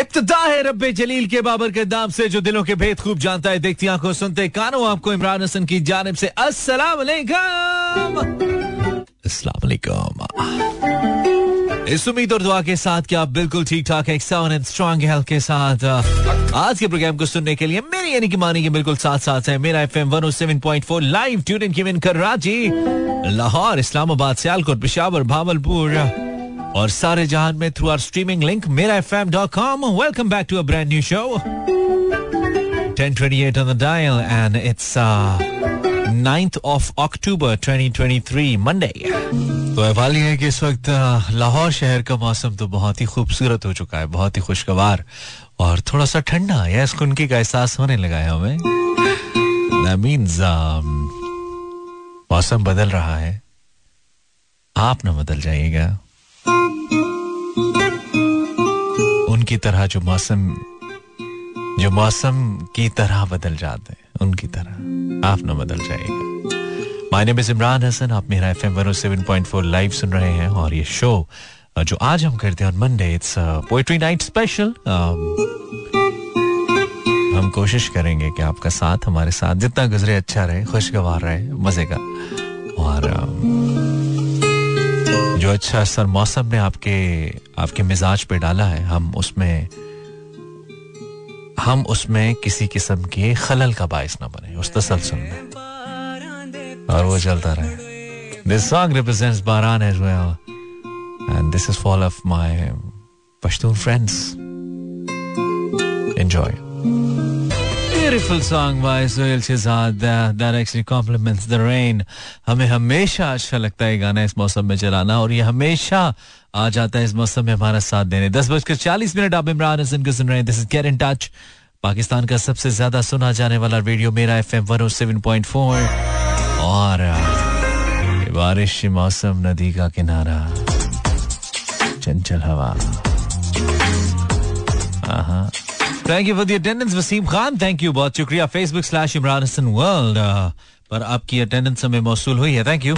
इब्तदा है रब्बे जलील के बाबर के दाम से, जो दिलों के भेद खूब जानता है। देखती आँखों सुनते कानों, आपको इमरान हसन की जानब से अस्सलाम इस उम्मीद और दुआ के साथ कि आप बिल्कुल ठीक ठाक हैं एंड स्ट्रांग हेल्थ के साथ। आज के प्रोग्राम को सुनने के लिए मेरी, यानी कि मानी बिल्कुल साथ साथ है। Mera FM 107.4 live tune in Karachi Lahore, Islamabad, Sialkot, Peshawar, Bahawalpur. और सारे जहान में through our streaming link Mera F M dot com welcome back to a brand new show 1028 on the dial and it's uh, 9th of October 2023 Monday. तो अहवाल ये है कि इस वक्त लाहौर शहर का मौसम तो बहुत ही खूबसूरत हो चुका है बहुत ही खुशगवार और थोड़ा सा ठंडा या इस खुनकी का एहसास होने लगा है हमें। Um, मौसम बदल रहा है। आप ना बदल जाइएगा। उनकी तरह जो मौसम जो मौसम की तरह बदल जाते हैं, उनकी तरह आप न बदल जाएगा my name is Imran Hasan आप मेरा एफएम 107.4 लाइव सुन रहे हैं और ये शो जो आज हम करते हैं Monday it's poetry night special हम कोशिश करेंगे कि आपका साथ हमारे साथ जितना गुजरे अच्छा रहे, खुशगवार रहे, मज़े का। और जो अच्छा असर मौसम ने आपके आपके मिजाज पे डाला है, हम उसमें हम उसमें किसी किस्म के खलल का बायस ना बने, उस तसलसल में। और वो चलता रहे। This song represents Baran as well and this is for all of my Pashtun friends enjoy Beautiful song by Sohail Shehzad that, that actually compliments the rain. हमें हमेशा अच्छा लगता है गाना इस मौसम में चलाना और ये हमेशा आ जाता है इस मौसम में हमारा साथ देने। दस बजकर चालीस मिनट आप इमरान हसन को सुन रहे हैं। This is get in touch Pakistan का सबसे ज़्यादा सुना जाने वाला radio Mera F M one seven point four और बारिश मौसम नदी का किनारा। चंचल हवा। Thank you for the attendance Waseem Khan thank you बहुत शुक्रिया. Facebook slash Imran Hasan world पर आपकी अटेंडेंस हमें मौसू हुई है. Thank you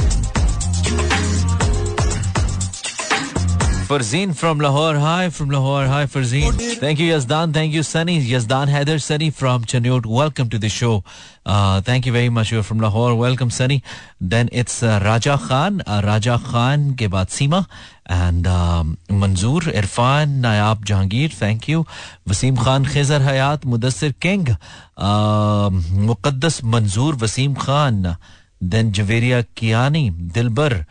Farzeen from Lahore. Hi from Lahore. Hi Farzeen. Thank you Yazdan. Thank you Sunny. Yazdan Heather Sunny from Chanut. Welcome to the show. Uh, thank you very much. You're from Lahore. Welcome Sunny. Then it's uh, Raja Khan. Uh, Raja Khan के बाद सीमा and um, Manzoor Irfan Nayab Jahangir. Thank you. Wasim Khan Khizar Hayat Mudassir King. Uh, Muqaddas Manzoor Wasim Khan. Then Javeria Kiani Dilbar.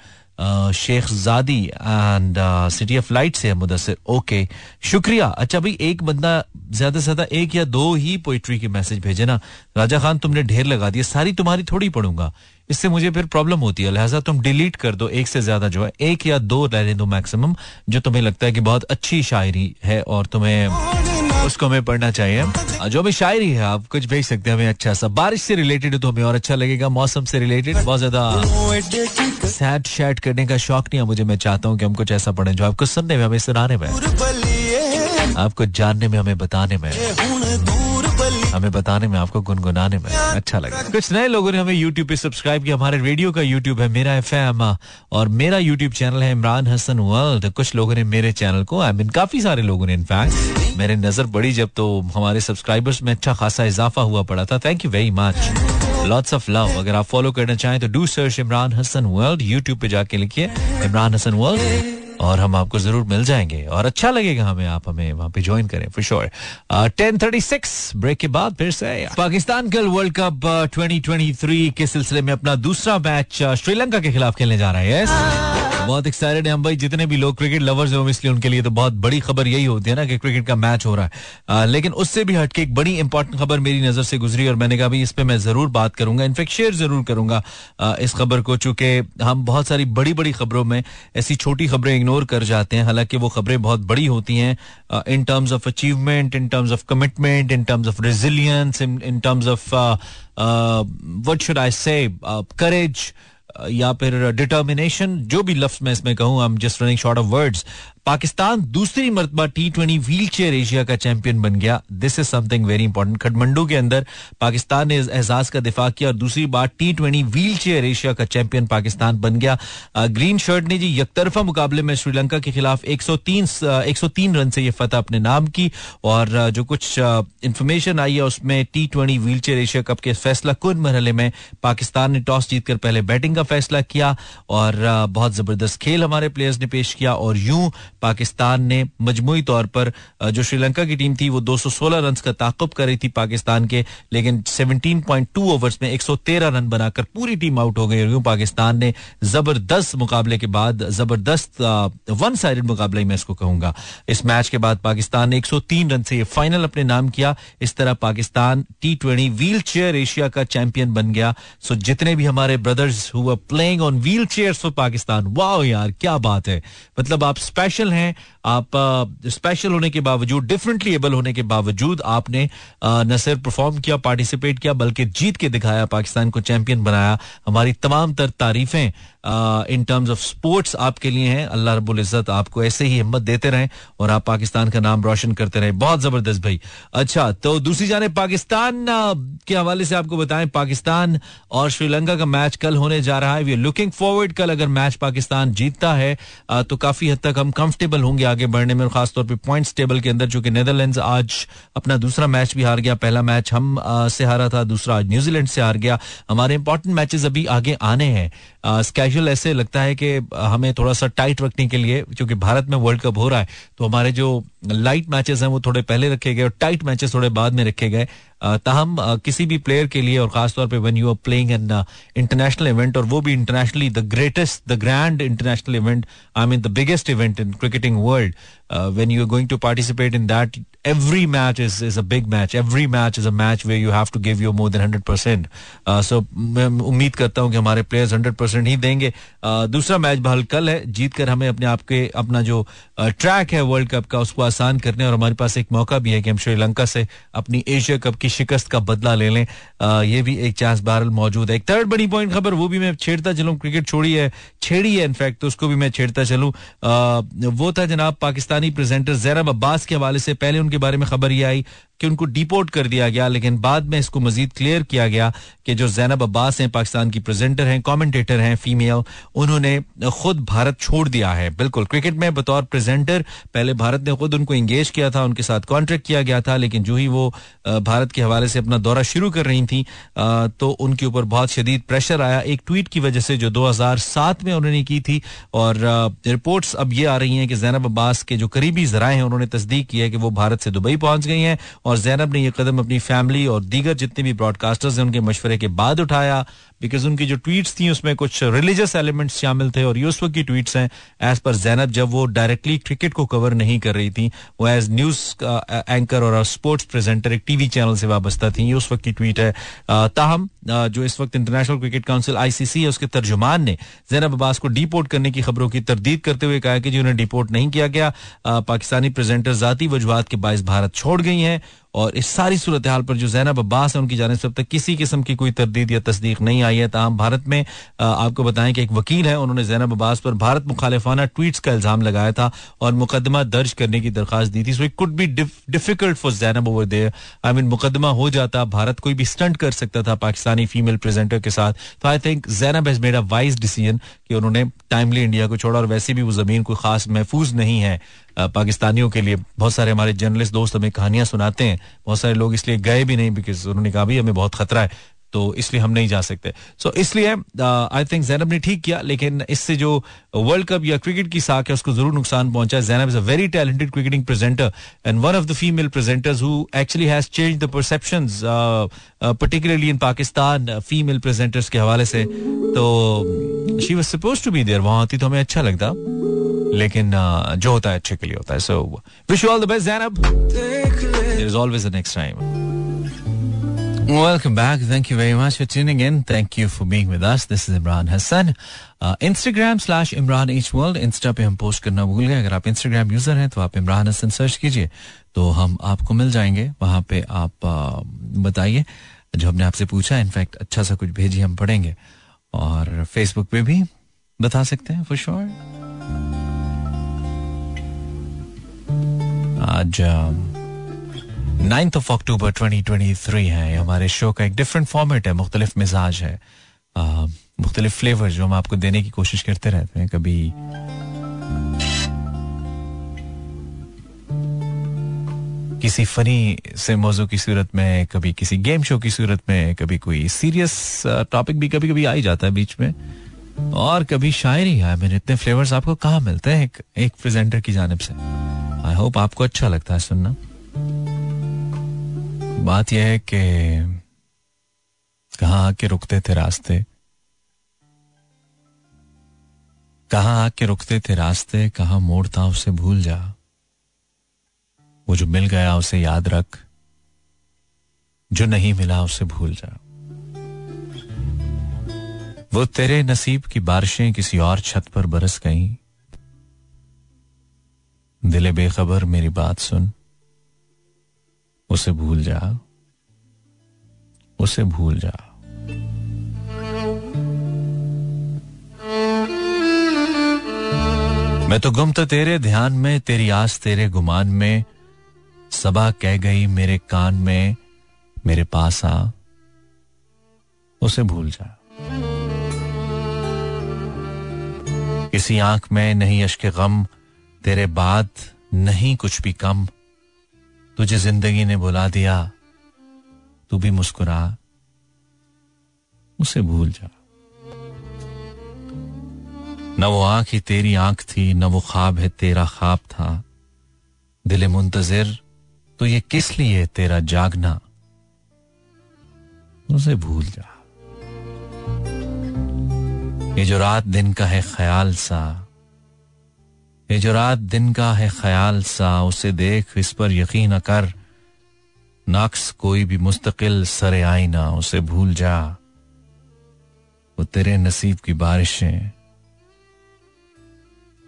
Sheikh जादी and city of light से Mudassar okay शुक्रिया। अच्छा भाई, एक बंदा ज़्यादा से ज़्यादा एक या दो ही पोइट्री के मैसेज भेजे ना। राजा खान, तुमने ढेर लगा दिया। सारी तुम्हारी थोड़ी पढ़ूँगा। इससे मुझे फिर प्रॉब्लम होती है। लिहाजा तुम डिलीट कर दो। एक से ज़्यादा जो है, एक या दो रहने दो मैक्सिमम जो तुम्हें लगता है कि बहुत अच्छी शायरी है और तुम्हें उसको हमें पढ़ना चाहिए। जो भी शायरी है, आप कुछ भेज सकते हैं हमें अच्छा सा। बारिश से रिलेटेड है तो हमें और अच्छा लगेगा। मौसम से रिलेटेड बहुत ज़्यादा सैड शैड करने का शौक नहीं है। मुझे, मैं चाहता हूँ कि हम कुछ ऐसा पढ़े जो आपको सुनने में, हमें सुनाने में आपको जानने में, हमें बताने में हमें बताने में आपको गुनगुनाने में अच्छा लगा कुछ नए लोगों ने हमें यूट्यूब पे सब्सक्राइब किया। हमारे रेडियो का यूट्यूब है मेरा एफ़ और मेरा यूट्यूब चैनल है इमरान हसन वर्ल्ड कुछ लोगों ने मेरे चैनल को आई I मीन mean, काफ़ी सारे लोगों ने इनफैक्ट मेरे नज़र बड़ी जब तो हमारे सब्सक्राइबर्स में अच्छा खासा इजाफा हुआ पड़ा था। Thank you very much lots of love अगर आप फॉलो करना चाहें तो do search Imran Hasan world YouTube पे जाके लिखिए इमरान हसन वर्ल्ड और हम आपको ज़रूर मिल जाएँगे। और अच्छा लगेगा हमें, आप हमें वहाँ पे ज्वाइन करें for sure ten thirty six break के बाद फिर से पाकिस्तान कल world cup twenty twenty three के सिलसिले में अपना दूसरा मैच श्रीलंका के खिलाफ खेलने जा रहा है। बहुत एक्साइटेड है हम भाई। जितने भी लोग क्रिकेट लवर्स हैं इसलिए उनके लिए तो बहुत बड़ी खबर यही होती है ना कि क्रिकेट का मैच हो रहा है। आ, लेकिन उससे भी हटके एक बड़ी इंपॉर्टेंट खबर मेरी नज़र से गुजरी और मैंने कहा भाई इस पर मैं ज़रूर बात करूँगा। इनफेक्ट शेयर ज़रूर करूँगा आ, इस खबर को चूँकि हम बहुत सारी बड़ी बड़ी खबरों में ऐसी छोटी खबरें इग्नोर कर जाते हैं। हालाँकि वो खबरें बहुत बड़ी होती हैं in terms of achievement in terms of commitment in terms of resilience in terms of what should I say courage या फिर डिटर्मिनेशन जो भी लफ्ज मैं इसमें कहूँ I am just running short of words Pakistan दूसरी मरतबा T twenty wheelchair Asia का चैंपियन बन गया। This is something very important Kathmandu के अंदर पाकिस्तान ने एजाज का दिफा किया और दूसरी बार T twenty wheelchair Asia का चैंपियन पाकिस्तान बन गया। ग्रीन शर्ट ने जी यकतरफा मुकाबले में श्रीलंका के खिलाफ 103 103 रन से ये फतह अपने नाम की और जो कुछ इंफॉर्मेशन आई है उसमें T twenty wheelchair Asia cup के फैसला कुन मरहले में पाकिस्तान ने टॉस जीतकर पहले बैटिंग का फैसला किया और बहुत ज़बरदस्त खेल हमारे प्लेयर्स ने पेश किया और यूँ पाकिस्तान ने मजमू तौर पर जो श्रीलंका की टीम थी, वो 216 रन का ताकुब कर रही थी पाकिस्तान के, लेकिन 17.2 ओवर्स में 113 रन बनाकर पूरी टीम आउट हो गई। यूँ पाकिस्तान ने ज़बरदस्त मुकाबले के बाद, ज़बरदस्त वन साइडेड मुकाबला मैं इसको कहूँगा। इस मैच के बाद पाकिस्तान ने 103 रन से फाइनल अपने नाम किया। इस तरह Pakistan T twenty wheelchair Asia का चैंपियन बन गया। सो जितने भी हमारे brothers who playing on wheelchair for Pakistan वाह यार, क्या बात है। मतलब आप स्पेशल हैं, आप स्पेशल होने के बावजूद डिफरेंटली एबल होने के बावजूद आपने न सिर्फ़ परफॉर्म किया पार्टिसिपेट किया, बल्कि जीत के दिखाया, पाकिस्तान को चैंपियन बनाया। हमारी तमाम तर तारीफें इन टर्म्स ऑफ़ स्पोर्ट्स आपके लिए हैं। अल्लाह रब्बुल इज़्ज़त आपको ऐसे ही हिम्मत देते रहें और आप पाकिस्तान का नाम रोशन करते रहे। बहुत ज़बरदस्त भाई। अच्छा तो दूसरी जाने पाकिस्तान के हवाले से आपको बताएँ, पाकिस्तान और श्रीलंका का मैच कल होने जा रहा है। वी लुकिंग फॉरवर्ड कल अगर मैच पाकिस्तान जीतता है तो काफ़ी हद तक हम कंफर्टेबल होंगे आगे बढ़ने में और खासतौर पर पॉइंट्स टेबल के अंदर, चूँकि नेदरलैंड आज अपना दूसरा मैच भी हार गया। पहला मैच हम से हारा था, दूसरा आज न्यूजीलैंड से हार गया। हमारे इंपॉर्टेंट मैचेस अभी आगे आने हैं। स्कैजुअल ऐसे लगता है कि हमें थोड़ा सा टाइट रखने के लिए, क्योंकि भारत में वर्ल्ड कप हो रहा है तो हमारे जो लाइट मैचेस हैं वो थोड़े पहले रखे गए और टाइट मैचेस थोड़े बाद में रखे गए। ताहम किसी भी प्लेयर के लिए और खासतौर पे when you are playing an international event और वो भी internationally the greatest the grand international event I mean the biggest event in cricketing world when you are going to participate in that every match is is a big match. Every match is a match where you have to give your more than 100 percent so मैं उम्मीद करता हूँ कि हमारे players 100 percent ही देंगे। Uh, दूसरा match बहल कल है। जीत कर हमें अपने आप के अपना जो ट्रैक uh, है वर्ल्ड कप का उसको आसान करने और हमारे पास एक मौका भी है कि हम श्रीलंका से अपनी एशिया कप की शिकस्त का बदला ले लें। Uh, ये भी एक चांस बहरल मौजूद है। एक थर्ड बड़ी पॉइंट खबर वो भी मैं छेड़ता चलूँ। क्रिकेट छोड़ी है छेड़ी है इनफैक्ट तो उसको भी मैं छेड़ता चलूँ। वो था जनाब पाकिस्तानी प्रेजेंटर जैरब अब्बास के हवाले से पहले उनके बारे में खबर यह आई कि उनको डिपोर्ट कर दिया गया, लेकिन बाद में इसको मजीद क्लियर किया गया कि जो जैनब अब्बास हैं, पाकिस्तान की प्रेजेंटर हैं, कमेंटेटर हैं, फीमेल, उन्होंने खुद भारत छोड़ दिया है। बिल्कुल, क्रिकेट में बतौर प्रेजेंटर, पहले भारत ने खुद उनको इंगेज किया था, उनके साथ कॉन्ट्रैक्ट किया गया था, लेकिन जो ही वो भारत के हवाले से अपना दौरा शुरू कर रही थी तो उनके ऊपर बहुत शदीद प्रेशर आया। एक ट्वीट की वजह से जो दो हज़ार सात में उन्होंने की थी, और रिपोर्ट्स अब ये आ रही हैं कि जैनब अब्बास के जो करीबी जराए हैं, उन्होंने तस्दीक की है कि वो भारत से दुबई पहुँच गई हैं और जैनब ने यह कदम अपनी फैमिली और दीगर जितने भी ब्रॉडकास्टर्स हैं, उनके मशवरे के बाद उठाया। बिकॉज़ उनकी जो ट्वीट्स थी, उसमें कुछ रिलीजियस एलिमेंट्स शामिल थे और यूसफ की ट्वीट्स हैं। एज पर जैनब जब वो डायरेक्टली क्रिकेट को कवर नहीं कर रही थी, वो एज न्यूज़ एंकर और स्पोर्ट्स प्रेजेंटर एक टीवी चैनल से वाबस्ता थी उस वक्त की ट्वीट है। ताहम जो इस वक्त इंटरनेशनल क्रिकेट काउंसिल आईसीसी है, उसके तर्जुमान ने जैनब अब्बास को डिपोर्ट करने की खबरों की तरदीद करते हुए कहा कि जी उन्हें डिपोर्ट नहीं किया गया। पाकिस्तानी प्रेजेंटर जाती वजूहत के बायस भारत छोड़ गई हैं। और इस सारी सूरत हाल पर जो जैनब अब्बास है, उनकी जानब से तक किसी किस्म की कोई तरदीद या तस्दीक नहीं आई है। ताहम भारत में आपको बताएँ कि एक वकील है, उन्होंने जैनब अब्बास पर भारत मुखालिफाना ट्वीट्स का इल्ज़ाम लगाया था और मुकदमा दर्ज करने की दरखास्त दी थी। So it could be difficult for Zainab over there I mean मुकदमा हो जाता, भारत कोई भी स्टंट कर सकता था पाकिस्तानी फीमेल प्रेजेंटर के साथ। तो I think Zainab has made a wise decision कि उन्होंने टाइमली इंडिया को छोड़ा और वैसे भी वो ज़मीन कोई खास महफूज नहीं है। पाकिस्तानियों के लिए बहुत सारे हमारे जर्नलिस्ट दोस्त हमें कहानियाँ सुनाते हैं। बहुत सारे लोग इसलिए गए भी नहीं बिकॉज़ उन्होंने कहा भी हमें बहुत खतरा है तो इसलिए हम नहीं जा सकते। सो इसलिए आई थिंक जैनब ने ठीक किया, लेकिन इससे जो वर्ल्ड कप या क्रिकेट की साख है, उसको ज़रूर नुकसान पहुँचा Zainab is a very talented cricketing presenter and one of the female presenters who actually has change the perception particularly in Pakistan female presenters के हवाले से। तो she was suppose to be there वहाँ आती तो हमें अच्छा लगता। लेकिन जो होता है, अच्छे के लिए होता है so wish you all the best Zainab there is always a next time Welcome back. Thank you very much for tuning in. Thank you for being with us. This is Imran Hassan. Instagram slash Imran H World. Insta पे हम post करना भूल गए अगर आप Instagram user हैं तो आप इमरान हसन सर्च कीजिए तो हम आपको मिल जाएँगे वहाँ पे आप बताइए जो हमने आपसे पूछा इनफैक्ट अच्छा सा कुछ भेजिए हम पढ़ेंगे और फेसबुक पे भी बता सकते हैं फॉर श्योर आज नाइन्थ ऑफ़ अक्टूबर 2023 है। हमारे शो का एक डिफरेंट फॉर्मेट है मुख्तलिफ़ मिजाज है। मुख्तलिफ़ फ्लेवर जो हम आपको देने की कोशिश करते रहते हैं कभी किसी फनी से मौजू की सूरत में कभी किसी गेम शो की सूरत में कभी कोई सीरियस टॉपिक भी कभी कभी आ ही जाता है बीच में। और कभी शायरी आई मीन इतने फ्लेवर्स आपको कहाँ मिलते हैं एक, एक प्रेजेंटर की जानब से। होप आपको अच्छा लगता है सुनना। बात यह है कि कहाँ आके रुकते थे रास्ते? कहाँ आके रुकते थे रास्ते? कहाँ मोड़ता उसे भूल जा। वो जो मिल गया उसे याद रख। जो नहीं मिला उसे भूल जा। वो तेरे नसीब की बारिशें किसी और छत पर बरस गईं। दिले बेखबर मेरी बात सुन। उसे भूल जा उसे भूल जा मैं तो गुम तो तेरे ध्यान में, तेरी आस तेरे गुमान में। सबा कह गई मेरे कान में, मेरे पास आ। उसे भूल जा। किसी आँख में नहीं अश्क गम तेरे बाद नहीं कुछ भी कम। तुझे ज़िंदगी ने बुला दिया, तू भी मुस्कुरा। उसे भूल जा। न वो आँख ही तेरी आँख थी, न वो ख्वाब है तेरा ख्वाब था। दिल मुंतजिर तो ये किस लिए तेरा जागना? उसे भूल जा। ये जो रात दिन का है ख्याल सा ये जो रात दिन का है ख्याल सा, उसे देख इस पर यकीन कर। नक्स कोई भी मुस्तकिल सरे आईना, उसे भूल जा। वो तेरे नसीब की बारिशें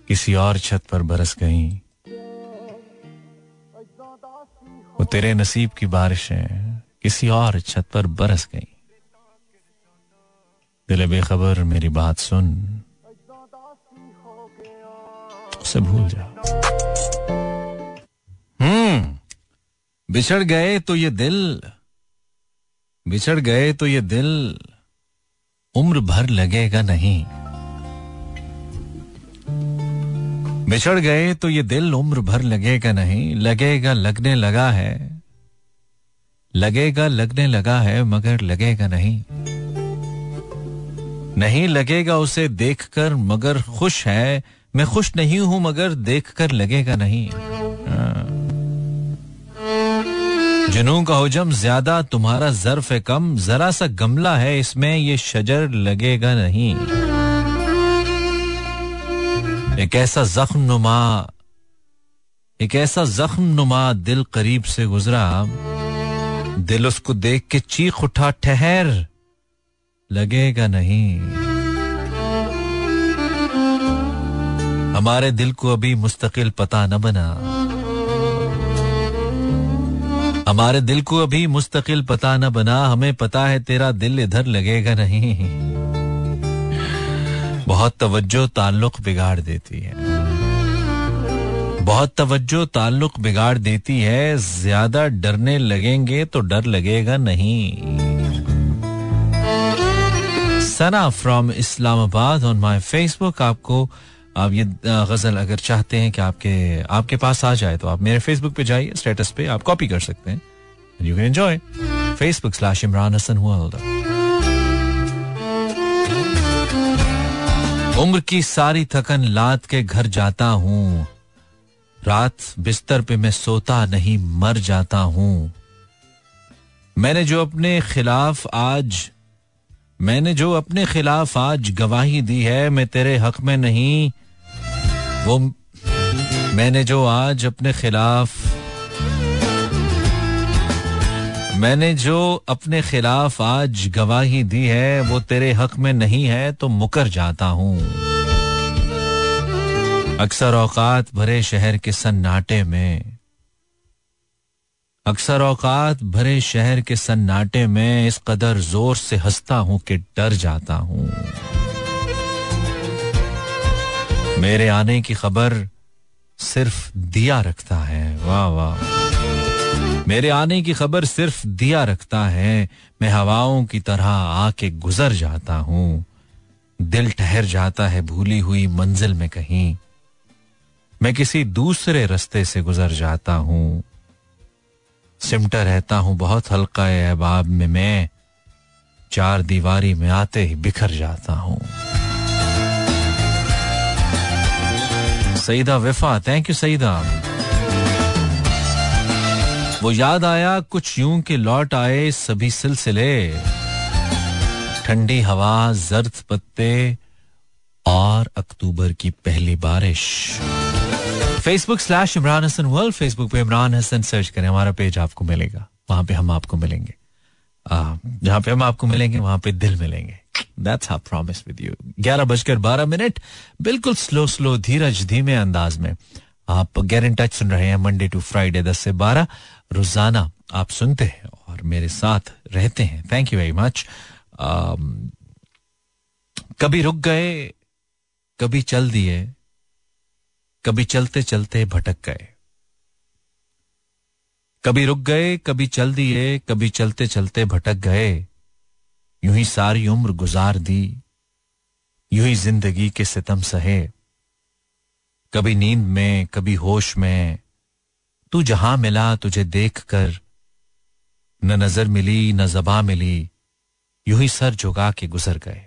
किसी और छत पर बरस गईं। वो तेरे नसीब की बारिशें किसी और छत पर बरस गई। दिल बेखबर मेरी बात सुन। उसे भूल जा हम्म बिछड़ गए तो ये दिल, बिछड़ गए तो ये दिल, उम्र भर लगेगा नहीं। बिछड़ गए तो ये दिल, उम्र भर लगेगा नहीं। लगेगा, लगने लगा है। लगेगा, लगने लगा है, मगर लगेगा नहीं। नहीं लगेगा उसे देखकर मगर खुश है मैं खुश नहीं हूँ, मगर देख कर लगेगा नहीं। हाँ। जुनू का हुजम ज़्यादा, तुम्हारा जर्फ है कम। जरा सा गमला है इसमें, ये शजर लगेगा नहीं। एक ऐसा जख्म नुमा एक ऐसा जख्म नुमा दिल करीब से गुजरा। दिल उसको देख के चीख उठा, ठहर, लगेगा नहीं। हमारे दिल को अभी मुस्तकिल पता न बना। हमारे दिल को अभी मुस्तकिल पता न बना, हमें पता है तेरा दिल इधर लगेगा नहीं। बहुत तवज्जो ताल्लुक बिगाड़ देती है। बहुत तवज्जो ताल्लुक बिगाड़ देती है, ज़्यादा डरने लगेंगे तो डर लगेगा नहीं। Sana from Islamabad on my Facebook आपको आप ये गज़ल अगर चाहते हैं कि आपके आपके पास आ जाए तो आप मेरे फेसबुक पे जाइए स्टेटस पे आप कॉपी कर सकते हैं। You can enjoy Facebook slash Imran Hasan हुआ उम्र की सारी थकन लाद के घर जाता हूँ। रात बिस्तर पे मैं सोता नहीं, मर जाता हूँ। मैंने जो अपने खिलाफ आज, मैंने जो अपने खिलाफ आज गवाही दी है, मैं तेरे हक में नहीं वो मैंने जो आज अपने खिलाफ, मैंने जो अपने खिलाफ आज गवाही दी है, वो तेरे हक में नहीं है तो मुकर जाता हूँ। अक्सर औकात भरे शहर के सन्नाटे में, अक्सर औकात भरे शहर के सन्नाटे में इस कदर ज़ोर से हंसता हूँ कि डर जाता हूँ। मेरे आने की खबर सिर्फ़ दिया रखता है। वाह वाह। मेरे आने की खबर सिर्फ़ दिया रखता है। मैं हवाओं की तरह आके गुजर जाता हूँ। दिल ठहर जाता है भूली हुई मंजिल में कहीं। मैं किसी दूसरे रास्ते से गुजर जाता हूँ। सिमटा रहता हूँ बहुत हल्का अहबाब में। मैं चार दीवारी में आते ही बिखर जाता हूँ। Saeeda Wafa. Thank you Saeeda. वो याद आया, कुछ यूँ के लौट आए सभी सिलसिले। ठंडी हवा, जर्द पत्ते और अक्टूबर की पहली बारिश। Facebook slash Imran Hasan world Facebook पे इमरान हसन सर्च करें, हमारा पेज आपको मिलेगा। वहाँ पे हम आपको मिलेंगे। जहाँ पे हम आपको मिलेंगे, वहाँ पे दिल मिलेंगे। That's how promise with you ग्यारह बजकर बारह मिनट। बिल्कुल स्लो स्लो, धीरज, धीमे अंदाज में। आप गेट इन टच सुन रहे हैं मंडे टू फ्राइडे दस से बारह। रोज़ाना आप सुनते हैं और मेरे साथ रहते हैं। थैंक यू वेरी मच कभी रुक गए, कभी चल दिए, कभी चलते चलते भटक गए। कभी रुक गए, कभी चल दिए, कभी चलते चलते भटक गए। यूँ ही सारी उम्र गुजार दी, यूँ ही ज़िंदगी के सितम सहे। कभी नींद में, कभी होश में, तू जहाँ मिला तुझे देख कर न नज़र मिली, न जबा मिली, यूँ ही सर झुका के गुजर गए।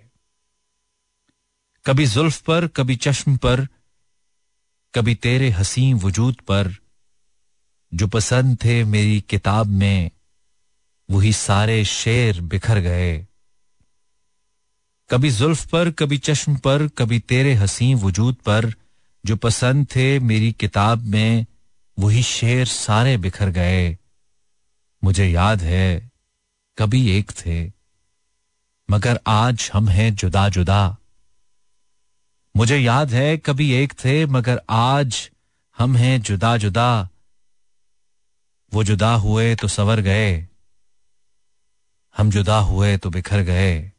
कभी जुल्फ पर, कभी चश्म पर, कभी तेरे हसीन वजूद पर, जो पसंद थे मेरी किताब में, वही सारे शेर बिखर गए। कभी जुल्फ पर, कभी चश्म पर, कभी तेरे हसीन वजूद पर, जो पसंद थे मेरी किताब में, वही शेर सारे बिखर गए। मुझे याद है, कभी एक थे। मगर आज हम हैं जुदा जुदा। मुझे याद है, कभी एक थे, मगर आज हम हैं जुदा जुदा। वो जुदा हुए तो सवर गए, हम जुदा हुए तो बिखर गए।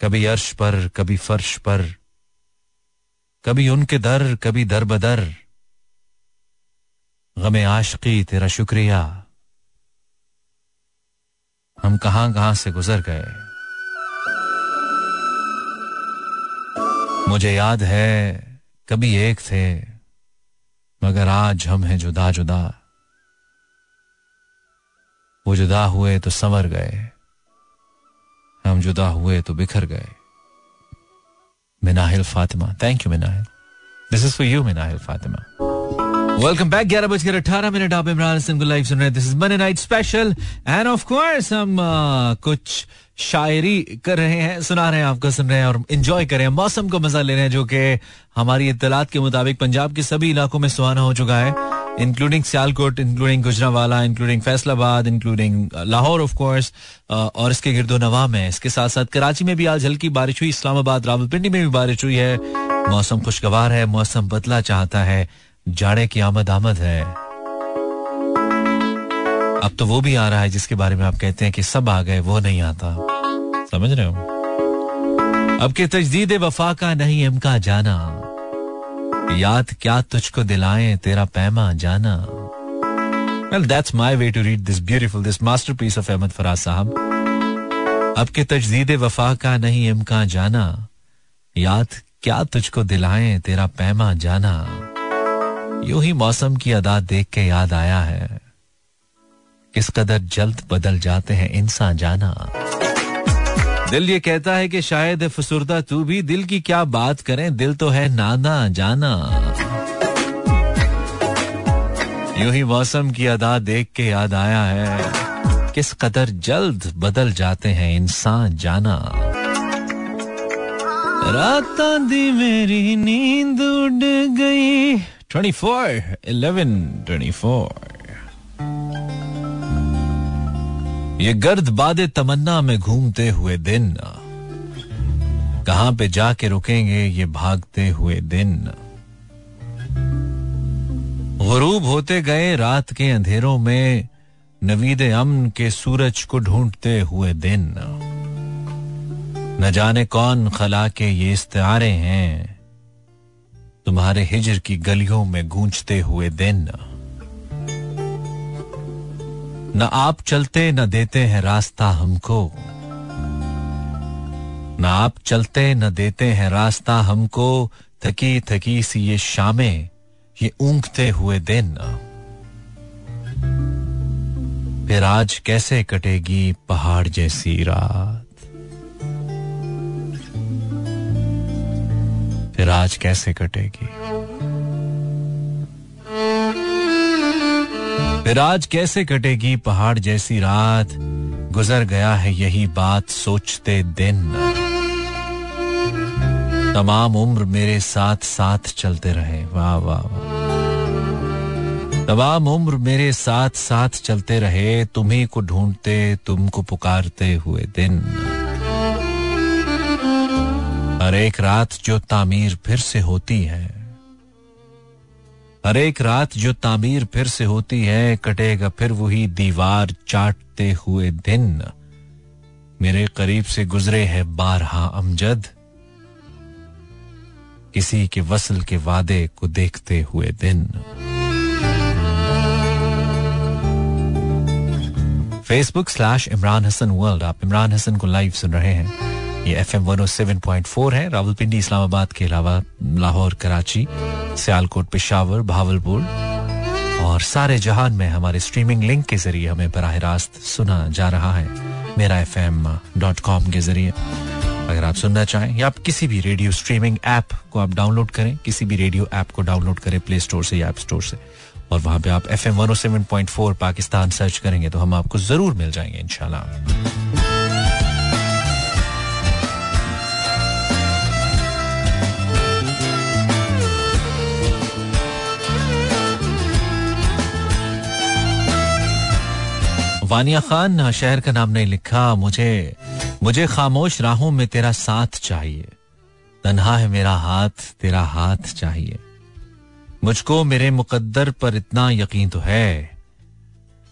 कभी अर्श पर, कभी फर्श पर, कभी उनके दर, कभी दर बदर। गमे आशकी, तेरा शुक्रिया। हम कहाँ कहाँ से गुजर गए? मुझे याद है, कभी एक थे, मगर आज हम हैं जुदा जुदा वो जुदा हुए तो संवर गए। हम जुदा हुए तो बिखर गए। Minahil Fatima. Thank you Minahil. This is for you Minahil Fatima. Welcome back ग्यारह बजकर अठारह मिनट आप इमरान हसन को लाइव सुन रहे हैं। This is money night special and of course हम uh, कुछ शायरी कर रहे हैं सुना रहे हैं आपको सुन रहे हैं और इंजॉय कर रहे हैं। मौसम को मज़ा ले रहे हैं जो कि हमारी इतलात के मुताबिक पंजाब के सभी इलाकों में सुहाना हो चुका है including Sialkot including Gujranwala including Faisalabad including Lahore of course और इसके गिरदो नवा में। इसके साथ साथ कराची में भी आज हल्की बारिश हुई इस्लामाबाद रावलपिंडी में भी बारिश हुई है। मौसम खुशगवार है मौसम बदला चाहता है। जाड़े की आमद आमद है। अब तो वो भी आ रहा है जिसके बारे में आप कहते हैं कि सब आ गए वो नहीं आता। समझ रहे हो? अब के तजदीद वफा का नहीं इमका जाना। याद क्या तुझको दिलाए तेरा पैमा जाना। Well, that's my way to read this beautiful, this masterpiece of Ahmad Faraz साहब अब के तजदीद वफा का नहीं इमका जाना। याद क्या तुझको दिलाए तेरा पैमा जाना। यूँ ही मौसम की अदा देख के याद आया है। किस कदर जल्द बदल जाते हैं इंसान जाना। दिल ये कहता है कि शायद फसुरदा तू भी दिल की क्या बात करें, दिल तो है नाना जाना। यूँ ही मौसम की अदा देख के याद आया है। किस कदर जल्द बदल जाते हैं इंसान जाना। रात दी मेरी नींद उड़ गई 24 11 24 ये गर्द बादे तमन्ना में घूमते हुए दिन। कहाँ पे जाके रुकेंगे ये भागते हुए दिन। गुरूब होते गए रात के अंधेरों में, नवीद अमन के सूरज को ढूंढते हुए दिन। न जाने कौन खला के ये इस्तारे हैं। तुम्हारे हिजर की गलियों में गूंजते हुए दिन। न आप चलते, न देते हैं रास्ता हमको। न आप चलते, न देते हैं रास्ता हमको। थकी थकी सी ये शामें, ये ऊंघते हुए दिन। फिर आज कैसे कटेगी पहाड़ जैसी रात? फिर आज कैसे कटेगी? फिर आज कैसे कटेगी पहाड़ जैसी रात? गुजर गया है यही बात सोचते दिन। तमाम उम्र मेरे साथ साथ चलते रहे। वाह वाह वाह। तमाम उम्र मेरे साथ साथ चलते रहे, तुम्ही को ढूंढते, तुमको पुकारते हुए दिन। हर एक रात जो तामीर फिर से होती है। हर एक रात जो तामीर फिर से होती है, कटेगा फिर वही दीवार चाटते हुए दिन। मेरे करीब से गुजरे है बारहा अमजद। किसी के वसल के वादे को देखते हुए दिन। Facebook slash Imran Hasan world आप इमरान हसन को लाइव सुन रहे हैं। ये F M one seven point four है। रावलपिंडी, इस्लामाबाद के अलावा लाहौर, कराची, सियालकोट, पिशावर, भावलपुर और सारे जहान में हमारे स्ट्रीमिंग लिंक के ज़रिए हमें बरह रास्त सुना जा रहा है। मेरा एफ़ एम डॉट कॉम के ज़रिए। अगर आप सुनना चाहें या आप किसी भी रेडियो स्ट्रीमिंग ऐप को आप डाउनलोड करें, किसी भी रेडियो ऐप को डाउनलोड करें प्ले स्टोर से या ऐप स्टोर से। और वहाँ पे आप F M one Pakistan search करेंगे तो हम आपको ज़रूर मिल जाएँगे, इंशाल्लाह। वानिया खान, शहर का नाम नहीं लिखा, मुझे मुझे खामोश राहों में तेरा साथ चाहिए। तन्हा है मेरा हाथ, तेरा हाथ चाहिए। मुझको मेरे मुकद्दर पर इतना यकीन तो है।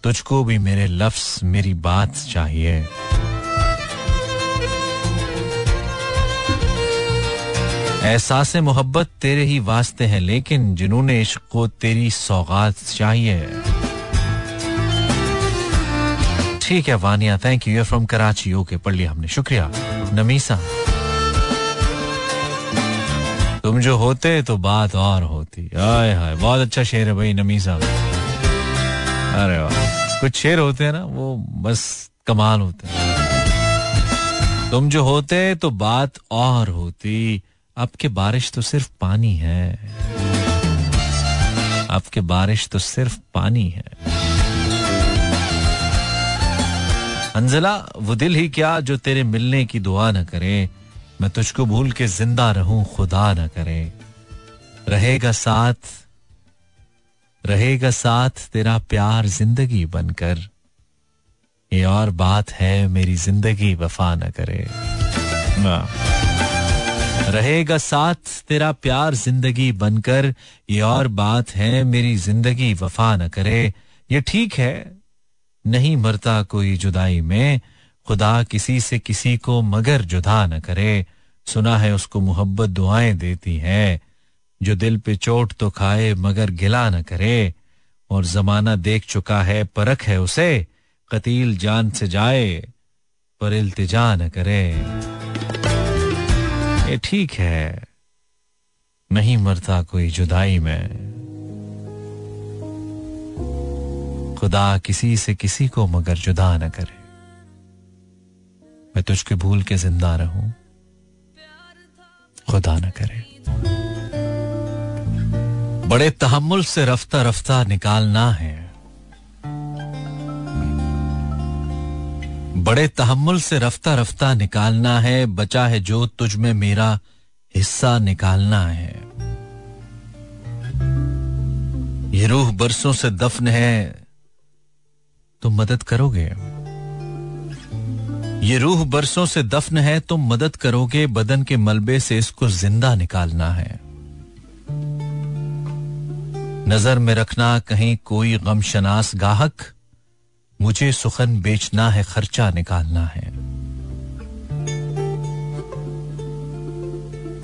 तुझको भी मेरे लफ्ज, मेरी बात चाहिए। एहसास मोहब्बत तेरे ही वास्ते है, लेकिन जिन्होंने इश्क को तेरी सौगात चाहिए। ठीक है, Vania thank you from Karachi okay पढ़ लिया हमने, शुक्रिया. नमीसा. तुम जो होते तो बात और होती. आय हाय, बहुत अच्छा शेर है भाई, नमीसा. अरे वाह. कुछ शेर होते हैं ना, वो बस कमाल होते हैं. तुम जो होते तो बात और होती. आपके बारिश तो सिर्फ़ पानी है. आपके बारिश तो सिर्फ़ पानी है. अंजला, वो दिल ही क्या जो तेरे मिलने की दुआ न करे? मैं तुझको भूल के ज़िंदा रहूँ, खुदा न करे। रहेगा साथ रहेगा साथ तेरा प्यार ज़िंदगी बनकर। ये और बात है, मेरी ज़िंदगी वफा न करे। रहेगा साथ तेरा प्यार ज़िंदगी बनकर। ये और बात है, मेरी ज़िंदगी वफा न करे। ये ठीक है नहीं मरता कोई जुदाई में, खुदा किसी से किसी को मगर जुदा न करे। सुना है उसको मोहब्बत दुआएँ देती है। जो दिल पे चोट तो खाए, मगर गिला न करे। और जमाना देख चुका है, परख है उसे। कतील जान से जाए, पर इल्तिजा न करे। ठीक है, नहीं मरता कोई जुदाई में। खुदा किसी से किसी को मगर जुदा न करे। मैं तुझके भूल के ज़िंदा रहूँ, खुदा न करे। बड़े तहमुल से रफ्ता रफ्ता निकालना है। बड़े तहमुल से रफ्ता रफ्ता निकालना है, बचा है जो तुझ में मेरा हिस्सा निकालना है। ये रूह बरसों से दफन है तुम मदद करोगे। ये रूह बरसों से दफन है, तुम मदद करोगे। बदन के मलबे से इसको ज़िंदा निकालना है। नज़र में रखना, कहीं कोई गमशनास गाहक। मुझे सुखन बेचना है, खर्चा निकालना है।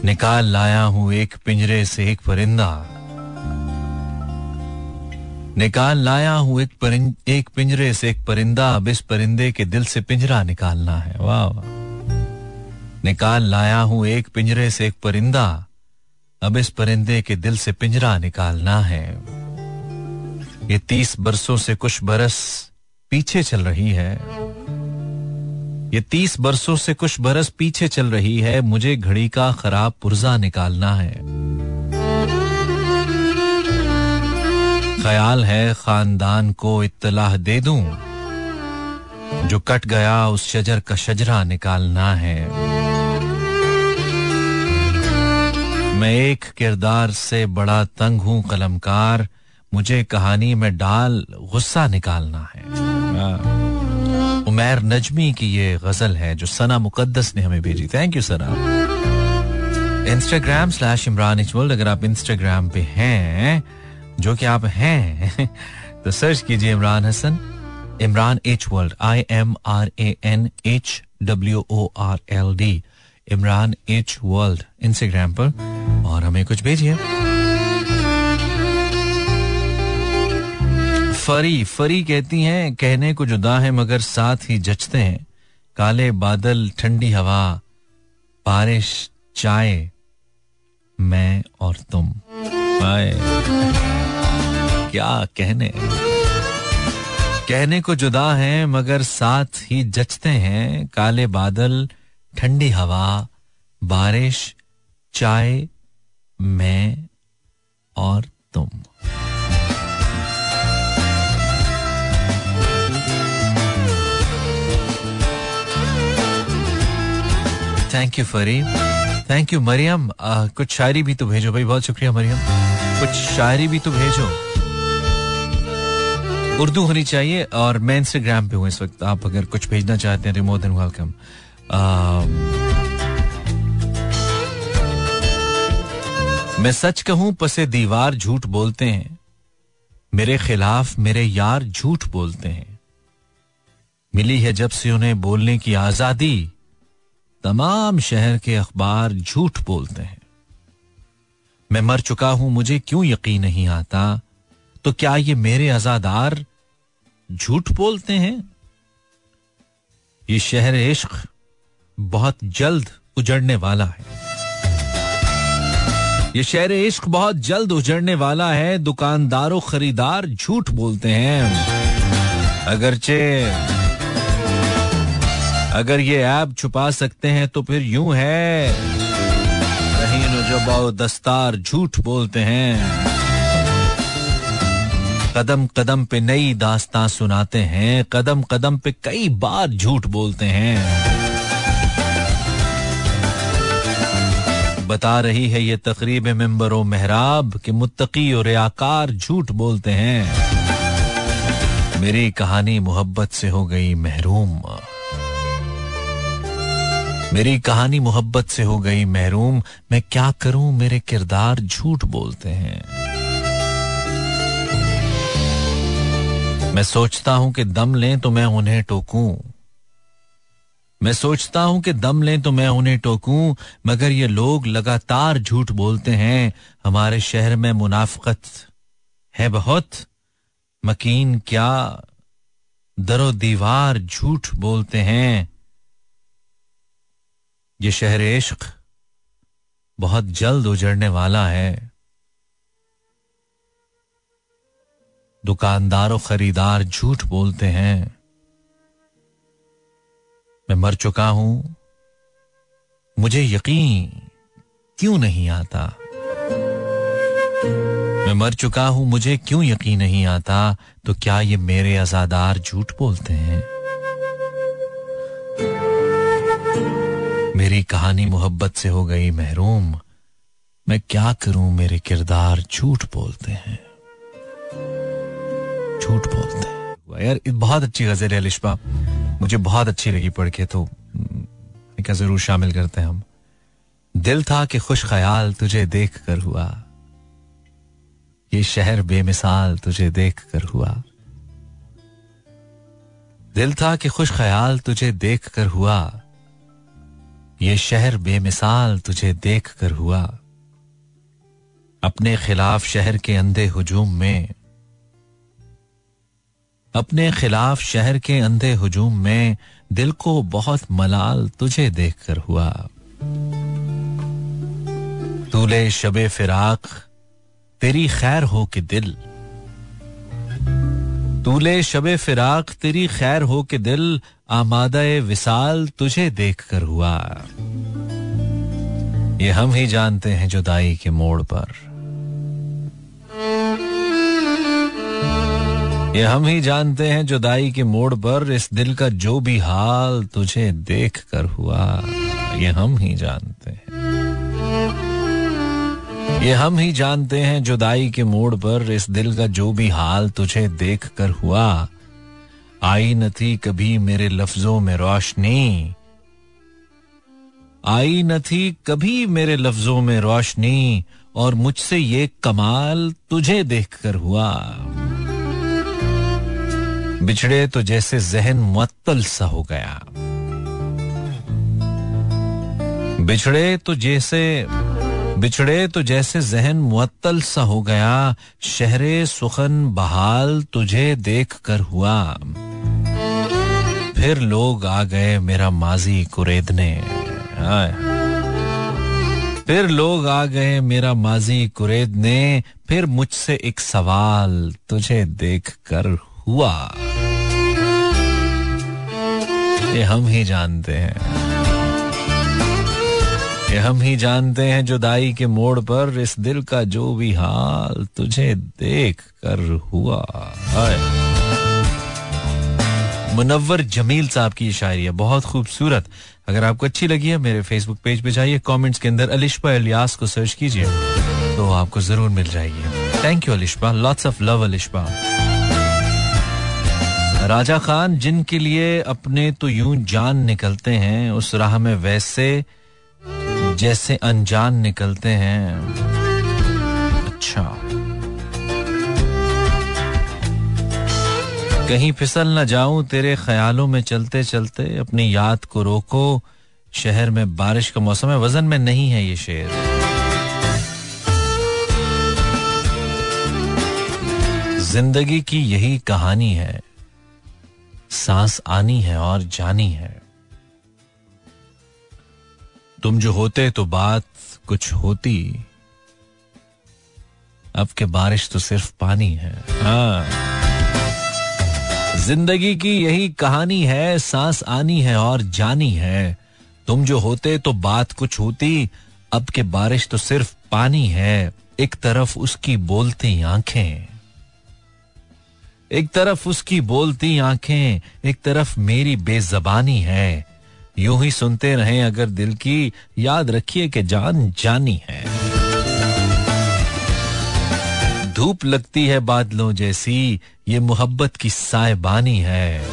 निकाल लाया हूँ एक पिंजरे से एक परिंदा। निकाल लाया हूँ एक एक पिंजरे से एक परिंदा, अब इस परिंदे के दिल से पिंजरा निकालना है। वाह वाह। निकाल लाया हूँ एक पिंजरे से एक परिंदा, अब इस परिंदे के दिल से पिंजरा निकालना है। ये तीस बरसों से कुछ बरस पीछे चल रही है। ये तीस बरसों से कुछ बरस पीछे चल रही है, मुझे घड़ी का खराब पुर्जा निकालना है। ख्याल है खानदान को इतलाह दे दूँ। जो कट गया उस शजर का शजरा निकालना है। मैं एक किरदार से बड़ा तंग हूँ कलमकार। मुझे कहानी में डाल गुस्सा निकालना है। उमैर नजमी की ये गज़ल है जो सना मुकद्दस ने हमें भेजी। Thank you Sana. Instagram slash Imran H world अगर आप इंस्टाग्राम पे हैं जो कि आप हैं। तो सर्च कीजिए Imran Hasan. Imran H world I M R A N H W O R L D Imran H world Instagram पर। और हमें कुछ भेजिए। फरी फरी कहती हैं, कहने को जुदा है, मगर साथ ही जचते हैं। काले बादल, ठंडी हवा, बारिश, चाय, मैं और तुम। आए क्या कहने? कहने को जुदा है, मगर साथ ही जचते हैं। काले बादल, ठंडी हवा, बारिश, चाय, मैं और तुम। Thank you Fari thank you Mariam कुछ शायरी भी तो भेजो भाई, बहुत शुक्रिया मरियम कुछ शायरी भी तो भेजो। उर्दू होनी चाहिए और मैं इंस्टाग्राम पे हूँ इस वक्त। आप अगर कुछ भेजना चाहते हैं मोर देन वेलकम मैं सच कहूँ, पसे दीवार झूठ बोलते हैं। मेरे खिलाफ मेरे यार झूठ बोलते हैं। मिली है जब से उन्हें बोलने की आज़ादी, तमाम शहर के अखबार झूठ बोलते हैं। मैं मर चुका हूँ, मुझे क्यों यकीन नहीं आता? तो क्या ये मेरे आजादार झूठ बोलते हैं? ये शहर इश्क बहुत जल्द उजड़ने वाला है। ये शहर इश्क बहुत जल्द उजड़ने वाला है, दुकानदारों खरीदार झूठ बोलते हैं। अगरचे, अगर ये ऐप छुपा सकते हैं तो फिर यूँ है। रहीन जबाओ दस्तार झूठ बोलते हैं। कदम कदम पे नई दास्तां सुनाते हैं, कदम कदम पे कई बार झूठ बोलते हैं। बता रही है ये तकरीब मेंबर मेहराब कि मुत्तकी और रियाकार झूठ बोलते हैं। मेरी कहानी मोहब्बत से हो गई महरूम। मेरी कहानी मोहब्बत से हो गई महरूम। मैं क्या करूँ? मेरे किरदार झूठ बोलते हैं। मैं सोचता हूँ कि दम लें तो मैं उन्हें टोकूं। मैं सोचता हूँ कि दम लें तो मैं उन्हें टोकूं, मगर ये लोग लगातार झूठ बोलते हैं। हमारे शहर में मुनाफकत है बहुत। मकीन क्या दरो दीवार झूठ बोलते हैं। ये शहर इश्क बहुत जल्द उजड़ने वाला है। दुकानदार और खरीदार झूठ बोलते हैं। मैं मर चुका हूँ। मुझे यकीन क्यों नहीं आता? मैं मर चुका हूँ, मुझे क्यों यकीन नहीं आता? तो क्या ये मेरे आजादार झूठ बोलते हैं? मेरी कहानी मोहब्बत से हो गई महरूम। मैं क्या करूँ, मेरे किरदार झूठ बोलते हैं। झूठ बोलते हैं। यार बहुत अच्छी गज़ल है लिशबा मुझे बहुत अच्छी लगी पढ़ के तो क्या ज़रूर शामिल करते हैं हम। दिल था कि खुश ख्याल तुझे देख कर हुआ। ये शहर बेमिसाल तुझे देख कर हुआ। दिल था कि खुश ख्याल तुझे देख कर हुआ। ये शहर बेमिसाल तुझे देख कर हुआ। अपने खिलाफ शहर के अंधे हुजूम में अपने खिलाफ शहर के अंधे हुजूम में दिल को बहुत मलाल तुझे देखकर हुआ। तूले शबे फिराक, तेरी खैर हो के दिल। तूले शबे फिराक, तेरी खैर हो के दिल आमादा विसाल तुझे देखकर हुआ। ये हम ही जानते हैं जुदाई के मोड़ पर। ये हम ही जानते हैं जुदाई के मोड़ पर इस दिल का जो भी हाल तुझे देख कर हुआ, ये हम ही जानते हैं। ये हम ही जानते हैं जुदाई के मोड़ पर इस दिल का जो भी हाल तुझे देख कर हुआ। आई न थी कभी मेरे लफ्जों में रोशनी। आई न थी कभी मेरे लफ्जों में रोशनी, और मुझसे ये कमाल तुझे देखकर हुआ। बिछड़े तो जैसे जहन मुअत्तल सा हो गया। बिछड़े तो जैसे, बिछड़े तो जैसे जहन मुअत्तल सा हो गया, शहरे सुखन बहाल तुझे देख कर हुआ। फिर लोग आ गए मेरा माजी कुरेदने। फिर लोग आ गए मेरा माजी कुरेदने, फिर मुझसे एक सवाल तुझे देख कर हुआ। ये हम ही जानते हैं। ये हम ही जानते हैं जुदाई के मोड़ पर इस दिल का जो भी हाल तुझे देख कर हुआ है। मुनव्वर जमील साहब की शायरी है, बहुत खूबसूरत। अगर आपको अच्छी लगी है, मेरे फेसबुक पेज पे जाइए कमेंट्स के अंदर अलिशपा इलियास को सर्च कीजिए तो आपको ज़रूर मिल जाएगी। Thank you Alishpa lots of love Alishpa Raja Khan, जिनके लिए अपने तो यूँ जान निकलते हैं, उस राह में वैसे जैसे अनजान निकलते हैं। अच्छा। कहीं फिसल न जाऊँ, तेरे ख्यालों में चलते चलते अपनी याद को रोको। शहर में बारिश का मौसम है, वज़न में नहीं है ये शेर। ज़िंदगी की यही कहानी है। सांस आनी है और जानी है। तुम जो होते तो बात कुछ होती। अब के बारिश तो सिर्फ़ पानी है। हाँ। ज़िंदगी की यही कहानी है, सांस आनी है और जानी है। तुम जो होते तो बात कुछ होती, अब के बारिश तो सिर्फ़ पानी है। एक तरफ़ उसकी बोलती आँखें। एक तरफ़ उसकी बोलती आँखें, एक तरफ़ मेरी बेजबानी है। यूँ ही सुनते रहें अगर दिल की याद रखिए कि जान जानी है। धूप लगती है बादलों जैसी, ये मोहब्बत की सायबानी है।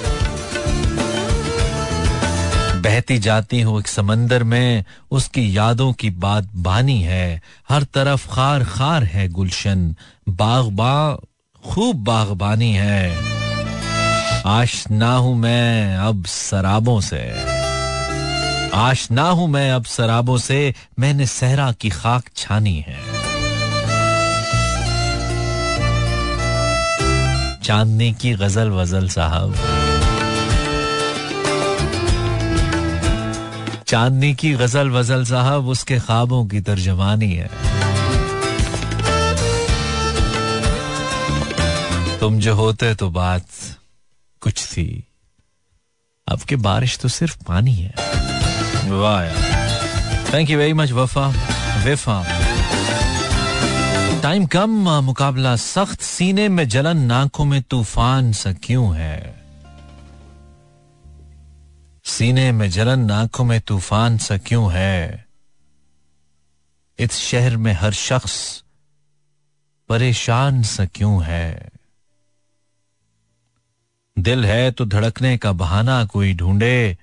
बहती जाती हूँ एक समंदर में, उसकी यादों की बात बानी है। हर तरफ़ खार खार है गुलशन बाग बाग खूब बागबानी है। आशना हूँ मैं अब शराबों से। आशना हूँ मैं अब शराबों से, मैंने सहरा की खाक छानी है। चांदनी की गज़ल वजल साहब। चांदनी की गज़ल वजल साहब, उसके ख्वाबों की तर्जमानी है। तुम जो होते तो बात कुछ थी। अब के बारिश तो सिर्फ़ पानी है। वाह थैंक यू वेरी मच वफा, विफा। टाइम कम, मुकाबला सख्त, सीने में जलन, नाकों में तूफ़ान सा क्यों है? सीने में जलन, नाकों में तूफ़ान सा क्यों है? इस शहर में हर शख्स परेशान सा क्यों है? दिल है तो धड़कने का बहाना कोई ढूंढे,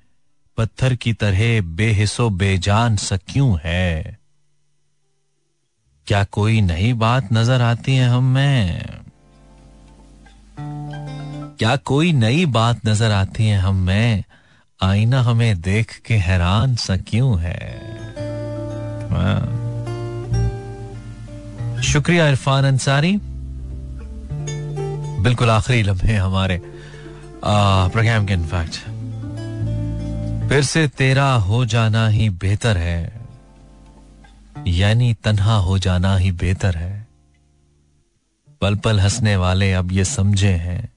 पत्थर की तरह बेहिसो बेजान सा क्यों है? क्या कोई नई बात नज़र आती है हम में? क्या कोई नई बात नज़र आती है हम में? आईना हमें देख के हैरान सा क्यों है? हाँ। शुक्रिया इरफान अंसारी। बिल्कुल आखिरी लम्हे हमारे। प्रोग्राम के इनफैक्ट फिर से तेरा हो जाना ही बेहतर है, यानी तन्हा हो जाना ही बेहतर है। पल पल हंसने वाले अब ये समझे हैं,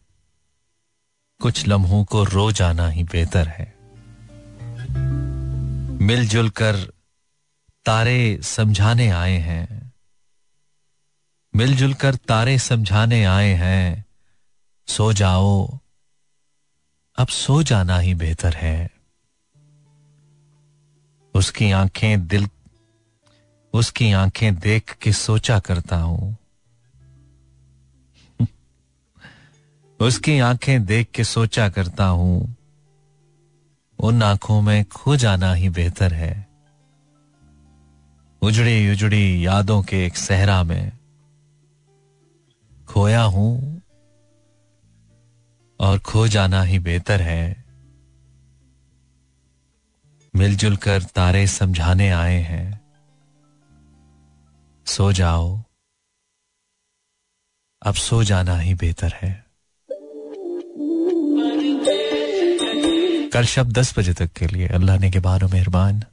कुछ लम्हों को रो जाना ही बेहतर है। मिलजुल कर तारे समझाने आए हैं, मिलजुल कर तारे समझाने आए हैं, सो जाओ अब सो जाना ही बेहतर है। उसकी आँखें दिल, उसकी आँखें देख के सोचा करता हूँ। उसकी आँखें देख के सोचा करता हूँ। उन आँखों में खो जाना ही बेहतर है। उजड़ी उजड़ी यादों के एक सहरा में खोया हूँ और खो जाना ही बेहतर है। मिलजुल कर तारे समझाने आए हैं। सो जाओ। अब सो जाना ही बेहतर है। कल शब दस बजे तक के लिए अल्लाह ने के बारो मेहरबान।